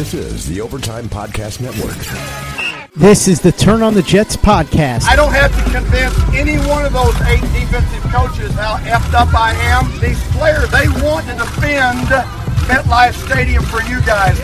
This is the Overtime Podcast Network. This is the Turn on the Jets podcast. I don't have to convince any one of those eight defensive coaches how effed up I am. These players, they want to defend MetLife Stadium for you guys.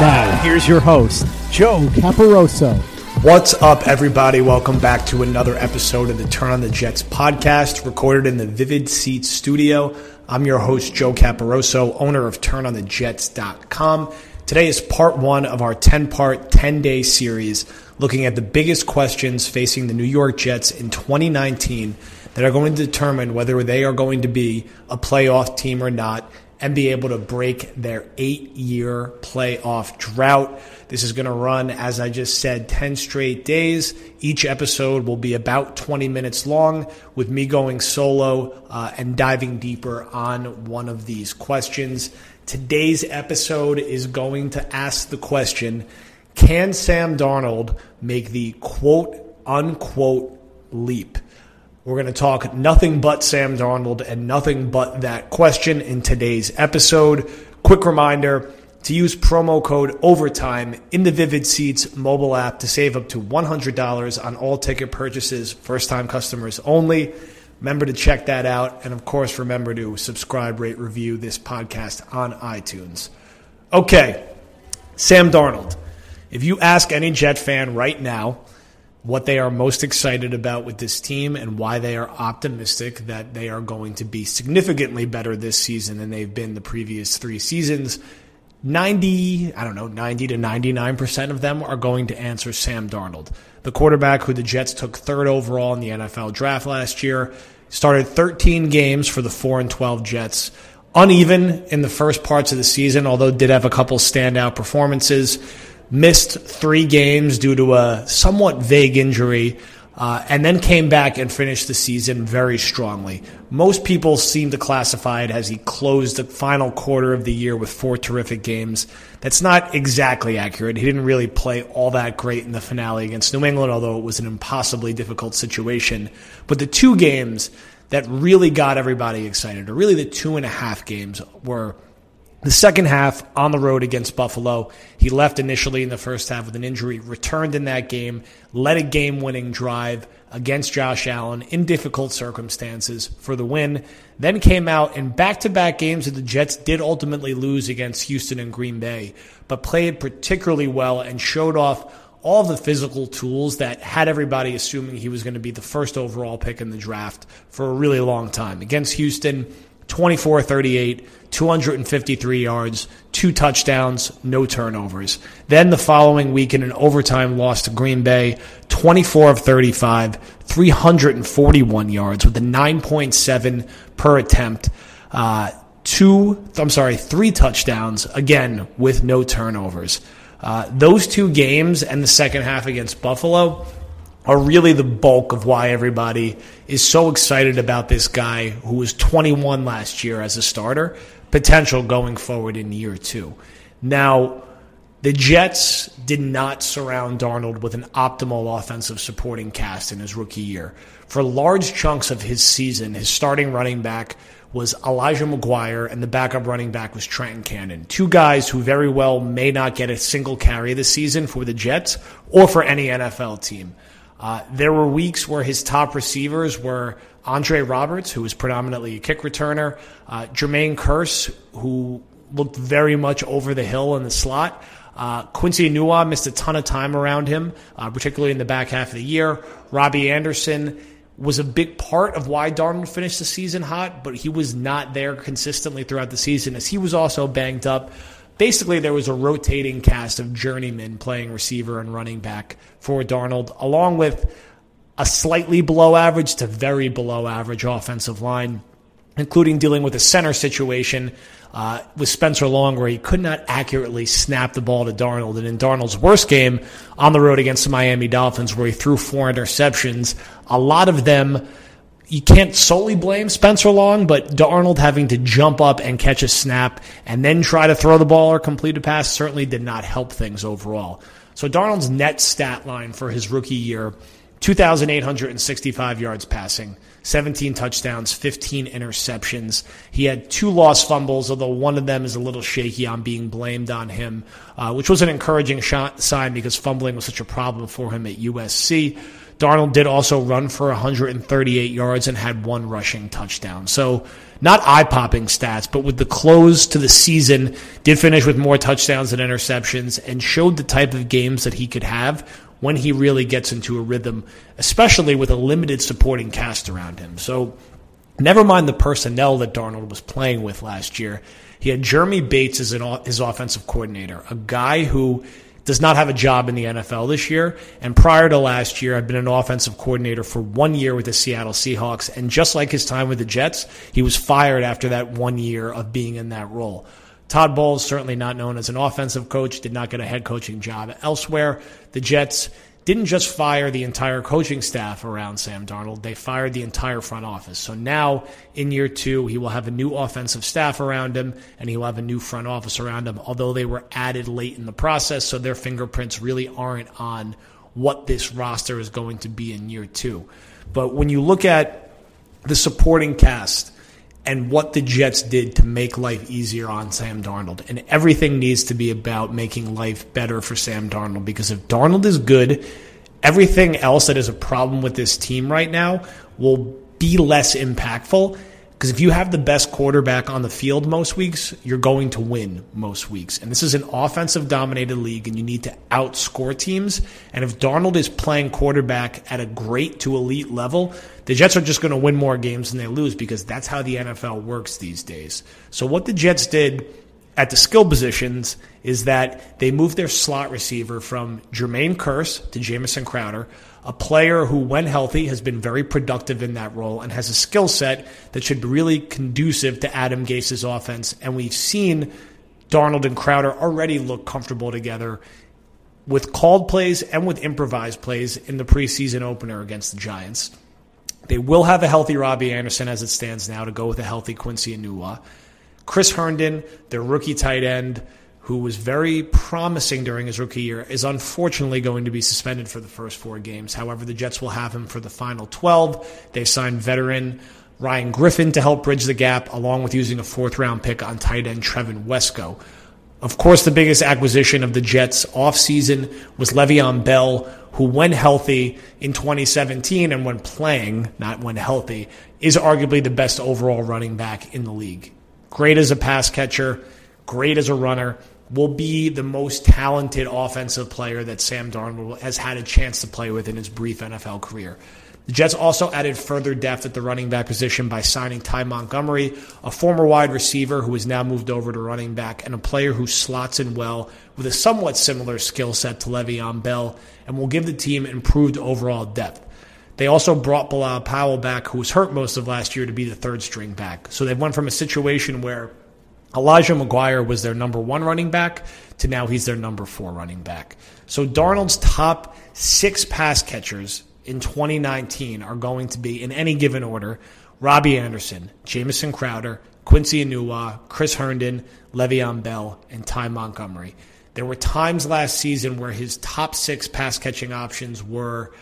Now, here's your host, Joe Caporoso. What's up, everybody? Welcome back to another episode of the Turn on the Jets podcast, recorded in the Vivid Seats studio. I'm your host, Joe Caporoso, owner of TurnOnTheJets.com. Today is part one of our 10 part, 10 day series looking at the biggest questions facing the New York Jets in 2019 that are going to determine whether they are going to be a playoff team or not and be able to break their eight year playoff drought. This is going to run, as I just said, 10 straight days. Each episode will be about 20 minutes long with me going solo uh, and diving deeper on one of these questions. Today's episode is going to ask the question Can Sam Darnold make the quote unquote leap? We're going to talk nothing but Sam Darnold and nothing but that question in today's episode. Quick reminder to use promo code OVERTIME in the Vivid Seats mobile app to save up to $100 on all ticket purchases, first time customers only. Remember to check that out. And of course, remember to subscribe, rate, review this podcast on iTunes. Okay, Sam Darnold. If you ask any Jet fan right now what they are most excited about with this team and why they are optimistic that they are going to be significantly better this season than they've been the previous three seasons, 90, I don't know, 90 to 99% of them are going to answer Sam Darnold. The quarterback who the Jets took third overall in the NFL draft last year started 13 games for the 4 and 12 Jets. Uneven in the first parts of the season, although did have a couple standout performances. Missed three games due to a somewhat vague injury uh, and then came back and finished the season very strongly. Most people seem to classify it as he closed the final quarter of the year with four terrific games. That's not exactly accurate. He didn't really play all that great in the finale against New England, although it was an impossibly difficult situation. But the two games that really got everybody excited, or really the two and a half games, were the second half on the road against Buffalo, he left initially in the first half with an injury, returned in that game, led a game winning drive against Josh Allen in difficult circumstances for the win, then came out in back to back games that the Jets did ultimately lose against Houston and Green Bay, but played particularly well and showed off all the physical tools that had everybody assuming he was going to be the first overall pick in the draft for a really long time. Against Houston, 24 38, 253 yards, two touchdowns, no turnovers. Then the following week in an overtime loss to Green Bay, 24 of 35, 341 yards with a 9.7 per attempt. Uh, two, I'm sorry, three touchdowns, again, with no turnovers. Uh, those two games and the second half against Buffalo are really the bulk of why everybody is so excited about this guy who was 21 last year as a starter, potential going forward in year two. Now, the Jets did not surround Darnold with an optimal offensive supporting cast in his rookie year. For large chunks of his season, his starting running back was Elijah McGuire, and the backup running back was Trenton Cannon. Two guys who very well may not get a single carry this season for the Jets or for any NFL team. Uh, there were weeks where his top receivers were Andre Roberts, who was predominantly a kick returner, uh, Jermaine Kearse, who looked very much over the hill in the slot. Uh, Quincy Enunwa missed a ton of time around him, uh, particularly in the back half of the year. Robbie Anderson was a big part of why Darnold finished the season hot, but he was not there consistently throughout the season as he was also banged up basically there was a rotating cast of journeymen playing receiver and running back for Darnold, along with a slightly below average to very below average offensive line, including dealing with a center situation uh, with Spencer Long where he could not accurately snap the ball to Darnold. And in Darnold's worst game on the road against the Miami Dolphins, where he threw four interceptions, a lot of them you can't solely blame Spencer Long, but Darnold having to jump up and catch a snap and then try to throw the ball or complete a pass certainly did not help things overall. So Darnold's net stat line for his rookie year 2,865 yards passing, 17 touchdowns, 15 interceptions. He had two lost fumbles, although one of them is a little shaky on being blamed on him, uh, which was an encouraging shot, sign because fumbling was such a problem for him at USC. Darnold did also run for 138 yards and had one rushing touchdown. So not eye popping stats, but with the close to the season, did finish with more touchdowns than interceptions and showed the type of games that he could have when he really gets into a rhythm, especially with a limited supporting cast around him. So never mind the personnel that Darnold was playing with last year. He had Jeremy Bates as an, his offensive coordinator, a guy who does not have a job in the NFL this year. And prior to last year, I've been an offensive coordinator for one year with the Seattle Seahawks. And just like his time with the Jets, he was fired after that one year of being in that role. Todd Bowles, certainly not known as an offensive coach, did not get a head coaching job elsewhere. The Jets didn't just fire the entire coaching staff around Sam Darnold, they fired the entire front office. So now in year two, he will have a new offensive staff around him and he will have a new front office around him, although they were added late in the process, so their fingerprints really aren't on what this roster is going to be in year two. But when you look at the supporting cast, and what the Jets did to make life easier on Sam Darnold. And everything needs to be about making life better for Sam Darnold because if Darnold is good, everything else that is a problem with this team right now will be less impactful because if you have the best quarterback on the field most weeks, you're going to win most weeks. And this is an offensive dominated league, and you need to outscore teams. And if Darnold is playing quarterback at a great to elite level, the Jets are just going to win more games than they lose because that's how the NFL works these days. So, what the Jets did at the skill positions is that they moved their slot receiver from Jermaine Kearse to Jamison Crowder a player who, when healthy, has been very productive in that role and has a skill set that should be really conducive to Adam Gase's offense. And we've seen Darnold and Crowder already look comfortable together with called plays and with improvised plays in the preseason opener against the Giants. They will have a healthy Robbie Anderson as it stands now to go with a healthy Quincy Enunwa. Chris Herndon, their rookie tight end, who was very promising during his rookie year, is unfortunately going to be suspended for the first four games. However, the Jets will have him for the final 12. They've signed veteran Ryan Griffin to help bridge the gap, along with using a fourth round pick on tight end Trevon Wesco. Of course, the biggest acquisition of the Jets offseason was Le'Veon Bell, who, when healthy in 2017 and when playing, not when healthy, is arguably the best overall running back in the league. Great as a pass catcher, great as a runner, will be the most talented offensive player that Sam Darnold has had a chance to play with in his brief NFL career. The Jets also added further depth at the running back position by signing Ty Montgomery, a former wide receiver who has now moved over to running back, and a player who slots in well with a somewhat similar skill set to Le'Veon Bell and will give the team improved overall depth. They also brought Bilal Powell back, who was hurt most of last year, to be the third string back. So they've went from a situation where Elijah McGuire was their number one running back to now he's their number four running back. So Darnold's top six pass catchers in 2019 are going to be, in any given order, Robbie Anderson, Jamison Crowder, Quincy Enunwa, Chris Herndon, Le'Veon Bell, and Ty Montgomery. There were times last season where his top six pass catching options were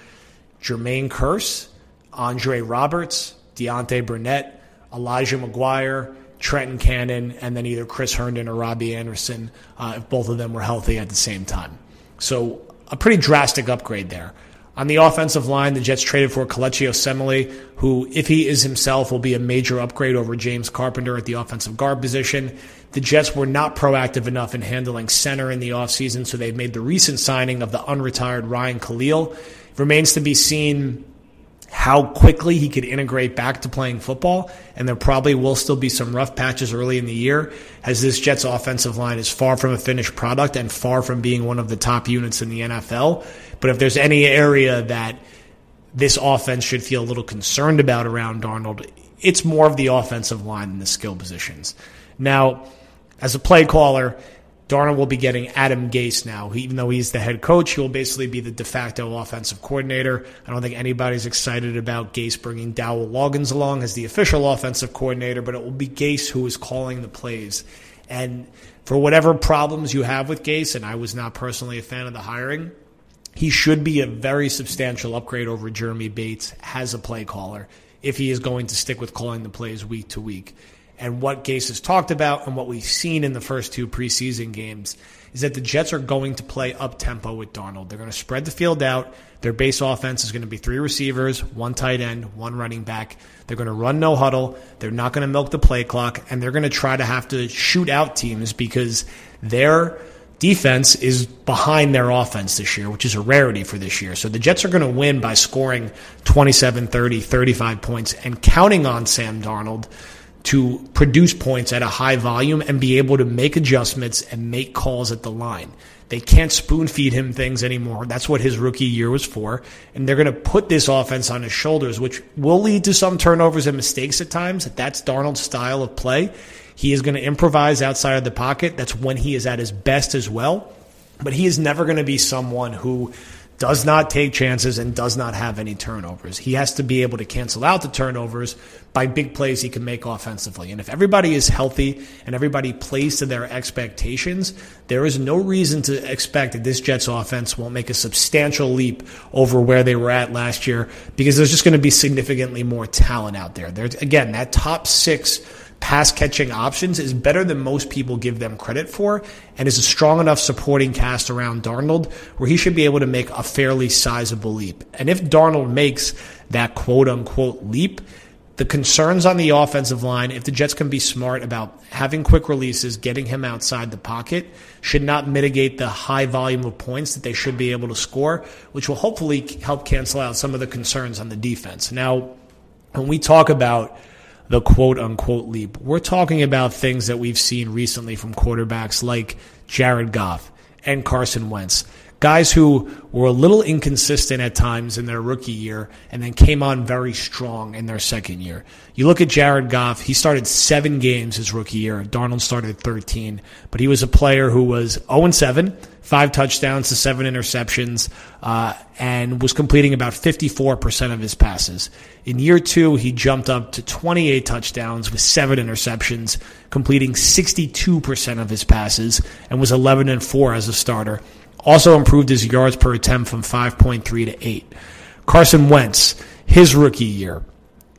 Jermaine Kearse, Andre Roberts, Deontay Burnett, Elijah McGuire, Trenton Cannon, and then either Chris Herndon or Robbie Anderson, uh, if both of them were healthy at the same time. So a pretty drastic upgrade there. On the offensive line, the Jets traded for Kelechi Osemele, who, if he is himself, will be a major upgrade over James Carpenter at the offensive guard position. The Jets were not proactive enough in handling center in the offseason, so they've made the recent signing of the unretired Ryan Kalil. It remains to be seen how quickly he could integrate back to playing football. And there probably will still be some rough patches early in the year as this Jets offensive line is far from a finished product and far from being one of the top units in the NFL. But if there's any area that this offense should feel a little concerned about around Darnold, it's more of the offensive line than the skill positions. Now, as a play caller, Darnold will be getting Adam Gase now. He, even though he's the head coach, he will basically be the de facto offensive coordinator. I don't think anybody's excited about Gase bringing Dowell Loggains along as the official offensive coordinator, but it will be Gase who is calling the plays. And for whatever problems you have with Gase, and I was not personally a fan of the hiring, he should be a very substantial upgrade over Jeremy Bates as a play caller if he is going to stick with calling the plays week to week. And what Gase has talked about and what we've seen in the first two preseason games is that the Jets are going to play up tempo with Darnold. They're going to spread the field out. Their base offense is going to be three receivers, one tight end, one running back. They're going to run no huddle. They're not going to milk the play clock, and they're going to try to have to shoot out teams because their defense is behind their offense this year, which is a rarity for this year. So the Jets are going to win by scoring 27, 30, 35 points and counting on Sam Darnold to produce points at a high volume and be able to make adjustments and make calls at the line. They can't spoon feed him things anymore. That's what his rookie year was for. And they're going to put this offense on his shoulders, which will lead to some turnovers and mistakes at times. That's Darnold's style of play. He is going to improvise outside of the pocket. That's when he is at his best as well. But he is never going to be someone who does not take chances and does not have any turnovers. He has to be able to cancel out the turnovers by big plays he can make offensively. And if everybody is healthy and everybody plays to their expectations, there is no reason to expect that this Jets offense won't make a substantial leap over where they were at last year because there's just going to be significantly more talent out there. There's again that top 6 pass catching options is better than most people give them credit for and is a strong enough supporting cast around Darnold where he should be able to make a fairly sizable leap. And if Darnold makes that quote unquote leap, the concerns on the offensive line, if the Jets can be smart about having quick releases, getting him outside the pocket, should not mitigate the high volume of points that they should be able to score, which will hopefully help cancel out some of the concerns on the defense. Now, when we talk about the quote unquote leap. We're talking about things that we've seen recently from quarterbacks like Jared Goff and Carson Wentz. Guys who were a little inconsistent at times in their rookie year and then came on very strong in their second year. You look at Jared Goff, he started seven games his rookie year. Darnold started 13, but he was a player who was 0 7, five touchdowns to seven interceptions, uh, and was completing about 54% of his passes. In year two, he jumped up to 28 touchdowns with seven interceptions, completing 62% of his passes, and was 11 and 4 as a starter. Also improved his yards per attempt from 5.3 to 8. Carson Wentz, his rookie year,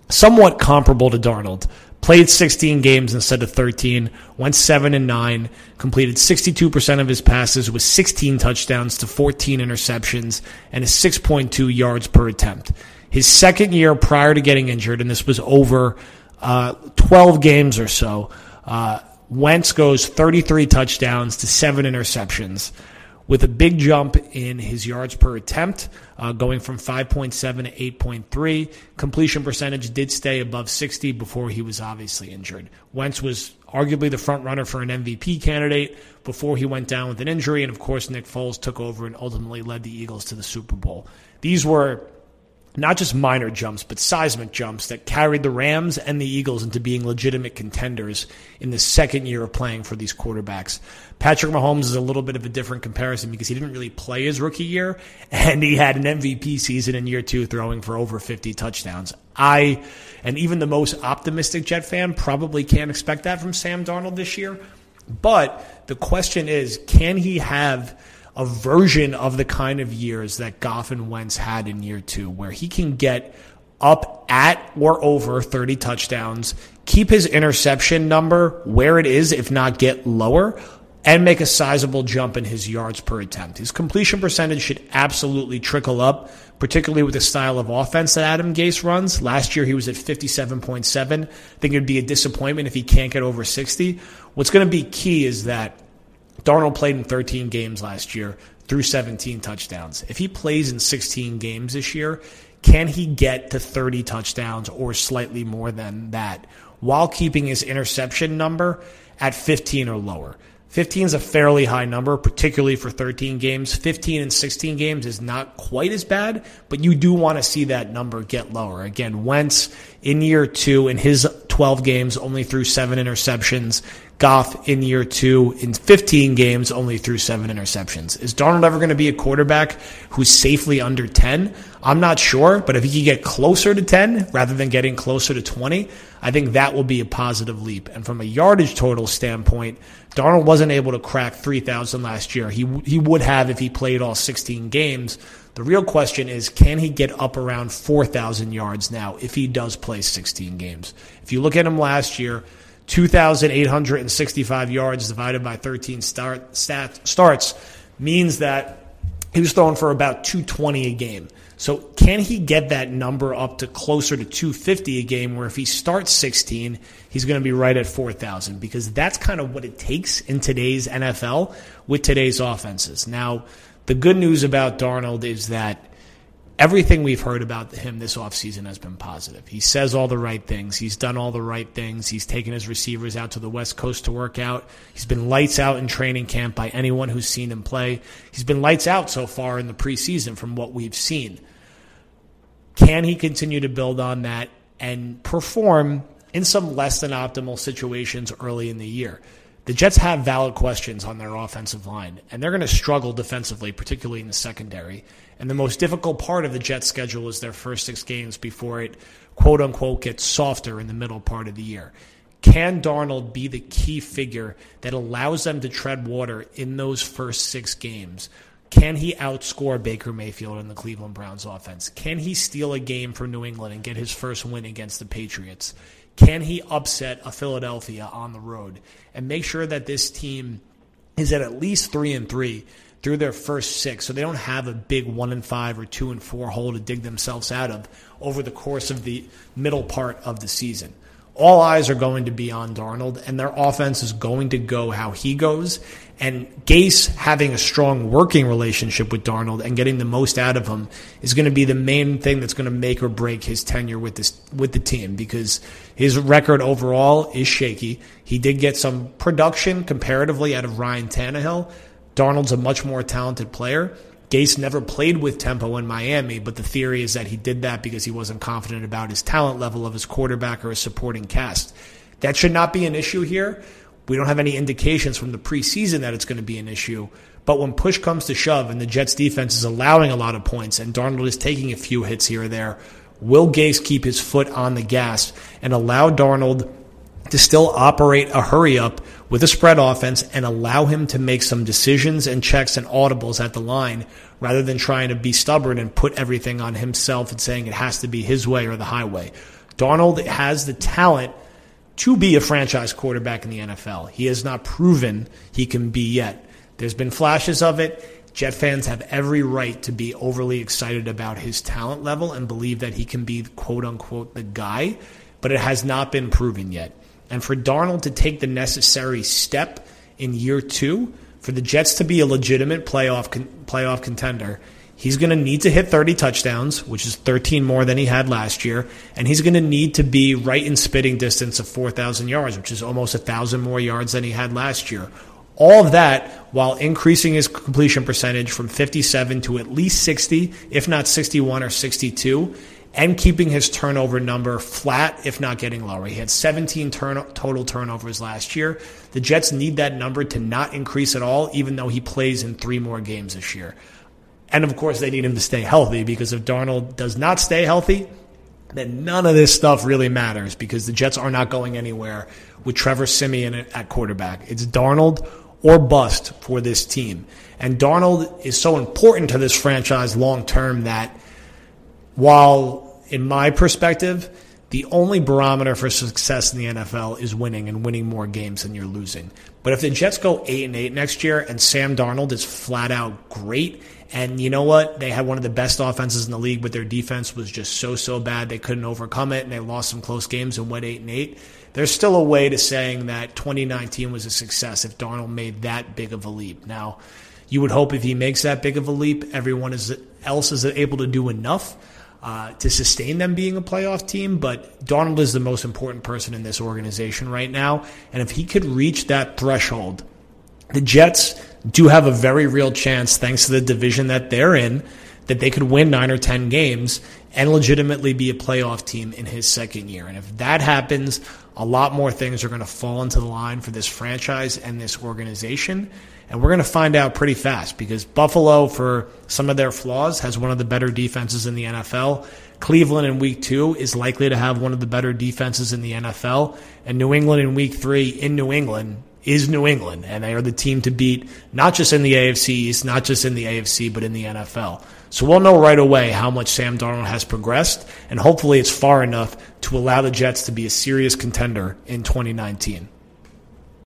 somewhat comparable to Darnold. Played 16 games instead of 13, went 7 and 9, completed 62% of his passes with 16 touchdowns to 14 interceptions and a 6.2 yards per attempt. His second year prior to getting injured, and this was over uh, 12 games or so, uh, Wentz goes 33 touchdowns to 7 interceptions with a big jump in his yards per attempt, uh, going from 5.7 to 8.3. Completion percentage did stay above 60 before he was obviously injured. Wentz was arguably the front runner for an MVP candidate before he went down with an injury, and of course, Nick Foles took over and ultimately led the Eagles to the Super Bowl. These were not just minor jumps, but seismic jumps that carried the Rams and the Eagles into being legitimate contenders in the second year of playing for these quarterbacks. Patrick Mahomes is a little bit of a different comparison because he didn't really play his rookie year and he had an MVP season in year two throwing for over 50 touchdowns. I, and even the most optimistic Jet fan probably can't expect that from Sam Darnold this year. But the question is, can he have a version of the kind of years that Goff and Wentz had in year two, where he can get up at or over 30 touchdowns, keep his interception number where it is, if not get lower, and make a sizable jump in his yards per attempt. His completion percentage should absolutely trickle up, particularly with the style of offense that Adam Gase runs. Last year he was at 57.7. I think it'd be a disappointment if he can't get over 60. What's going to be key is that Darnold played in 13 games last year, threw 17 touchdowns. If he plays in 16 games this year, can he get to 30 touchdowns or slightly more than that while keeping his interception number at 15 or lower? 15 is a fairly high number, particularly for 13 games. 15 and 16 games is not quite as bad, but you do want to see that number get lower. Again, Wentz in year two in his 12 games only threw seven interceptions. Goff in year two in 15 games only threw seven interceptions. Is Darnold ever going to be a quarterback who's safely under 10? I'm not sure, but if he can get closer to 10 rather than getting closer to 20, I think that will be a positive leap. And from a yardage total standpoint, Darnold wasn't able to crack 3,000 last year. He, he would have if he played all 16 games. The real question is can he get up around 4,000 yards now if he does play 16 games? If you look at him last year, 2,865 yards divided by 13 start, stat, starts means that he was throwing for about 220 a game. So can he get that number up to closer to 250 a game where if he starts 16, he's going to be right at 4,000 because that's kind of what it takes in today's NFL with today's offenses. Now, the good news about Darnold is that everything we've heard about him this offseason has been positive. He says all the right things. He's done all the right things. He's taken his receivers out to the West Coast to work out. He's been lights out in training camp by anyone who's seen him play. He's been lights out so far in the preseason from what we've seen. Can he continue to build on that and perform in some less than optimal situations early in the year? The Jets have valid questions on their offensive line, and they're going to struggle defensively, particularly in the secondary. And the most difficult part of the Jets' schedule is their first six games before it, quote unquote, gets softer in the middle part of the year. Can Darnold be the key figure that allows them to tread water in those first six games? Can he outscore Baker Mayfield in the Cleveland Browns offense? Can he steal a game for New England and get his first win against the Patriots? Can he upset a Philadelphia on the road and make sure that this team is at at least three and three through their first six, so they don't have a big one and five or two and four hole to dig themselves out of over the course of the middle part of the season? All eyes are going to be on Darnold, and their offense is going to go how he goes. And Gase having a strong working relationship with Darnold and getting the most out of him is going to be the main thing that's going to make or break his tenure with this with the team because his record overall is shaky. He did get some production comparatively out of Ryan Tannehill. Darnold's a much more talented player. Gase never played with tempo in Miami, but the theory is that he did that because he wasn't confident about his talent level of his quarterback or his supporting cast. That should not be an issue here. We don't have any indications from the preseason that it's going to be an issue. But when push comes to shove and the Jets defense is allowing a lot of points and Darnold is taking a few hits here or there, will Gase keep his foot on the gas and allow Darnold to still operate a hurry up with a spread offense and allow him to make some decisions and checks and audibles at the line rather than trying to be stubborn and put everything on himself and saying it has to be his way or the highway. Donald has the talent to be a franchise quarterback in the NFL. He has not proven he can be yet. There's been flashes of it. Jet fans have every right to be overly excited about his talent level and believe that he can be quote unquote the guy, but it has not been proven yet. And for Darnold to take the necessary step in year two, for the Jets to be a legitimate playoff playoff contender, He's going to need to hit 30 touchdowns, which is 13 more than he had last year, and he's going to need to be right in spitting distance of 4,000 yards, which is almost 1,000 more yards than he had last year. All of that while increasing his completion percentage from 57 to at least 60, if not 61 or 62, and keeping his turnover number flat, if not getting lower. He had 17 turn- total turnovers last year. The Jets need that number to not increase at all, even though he plays in three more games this year. And of course, they need him to stay healthy because if Darnold does not stay healthy, then none of this stuff really matters because the Jets are not going anywhere with Trevor Siemian at quarterback. It's Darnold or bust for this team. And Darnold is so important to this franchise long term that while, in my perspective, the only barometer for success in the NFL is winning and winning more games than you're losing. But if the Jets go 8 and 8 next year and Sam Darnold is flat out great and you know what? They had one of the best offenses in the league, but their defense was just so so bad they couldn't overcome it, and they lost some close games and went eight and eight. There's still a way to saying that 2019 was a success if Darnold made that big of a leap. Now, you would hope if he makes that big of a leap, everyone is, else is able to do enough. Uh, to sustain them being a playoff team, but Donald is the most important person in this organization right now. And if he could reach that threshold, the Jets do have a very real chance, thanks to the division that they're in, that they could win nine or 10 games and legitimately be a playoff team in his second year. And if that happens, a lot more things are going to fall into the line for this franchise and this organization. And we're going to find out pretty fast because Buffalo, for some of their flaws, has one of the better defenses in the NFL. Cleveland in week two is likely to have one of the better defenses in the NFL. And New England in week three in New England is New England, and they are the team to beat, not just in the AFC East, not just in the AFC, but in the NFL. So we'll know right away how much Sam Darnold has progressed, and hopefully it's far enough to allow the Jets to be a serious contender in 2019.